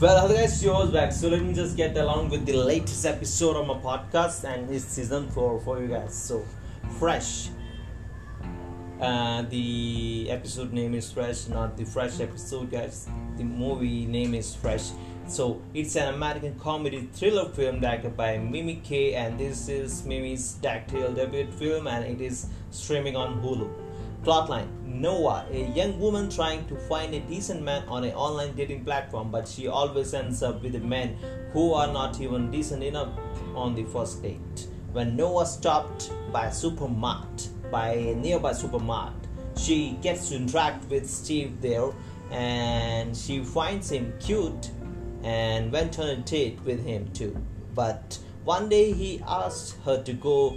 Well, hello guys, your host back. So let me just get along with the latest episode of my podcast and it's season four for you guys. So fresh. Uh, the episode name is fresh, not the fresh episode, guys. The movie name is fresh. So it's an American comedy thriller film directed by Mimi Cave, and this is Mimi's dactyl debut film, and it is streaming on Hulu. Plotline Noa, a young woman trying to find a decent man on an online dating platform, but she always ends up with men who are not even decent enough on the first date. When Noa stopped by a supermart, by a nearby supermart, she gets to interact with Steve there and she finds him cute and went on a date with him too. But one day he asked her to go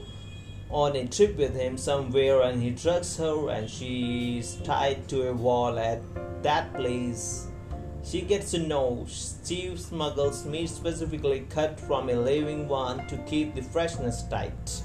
on a trip with him somewhere and he drugs her and she's tied to a wall at that place. She gets to know Steve smuggles meat specifically cut from a living one to keep the freshness tight.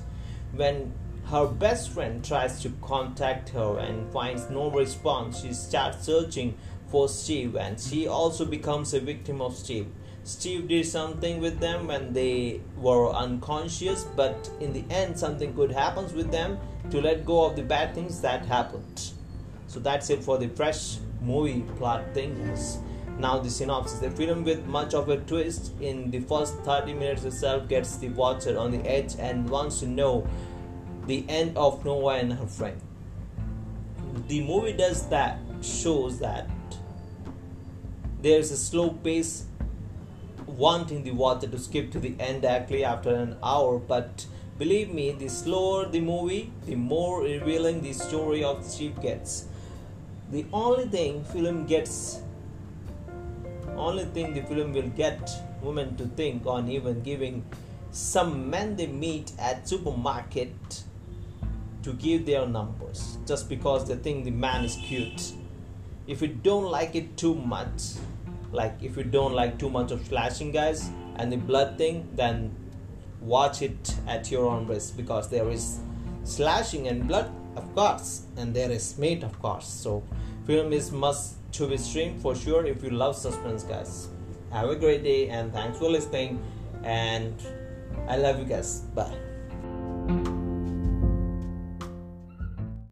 When her best friend tries to contact her and finds no response, she starts searching for Steve and she also becomes a victim of Steve. Steve did something with them when they were unconscious, but in the end, something good happens with them to let go of the bad things that happened. So that's it for the fresh movie plot things. Now the synopsis: the film with much of a twist in the first 30 minutes itself gets the watcher on the edge and wants to know the end of Noa and her friend. The movie does that shows that there's a slow pace wanting the watcher to skip to the end directly after an hour. But believe me the slower the movie the more revealing the story of Steve gets. The only thing film gets only thing the film will get women to think on even giving some men they meet at supermarket to give their numbers. Just because they think the man is cute. If you don't like it too much like if you don't like too much of slashing guys and the blood thing then watch it at your own risk because there is slashing and blood of course and there is meat of course. So film is must to be streamed for sure if you love suspense guys. Have a great day and thanks for listening and i love you guys. Bye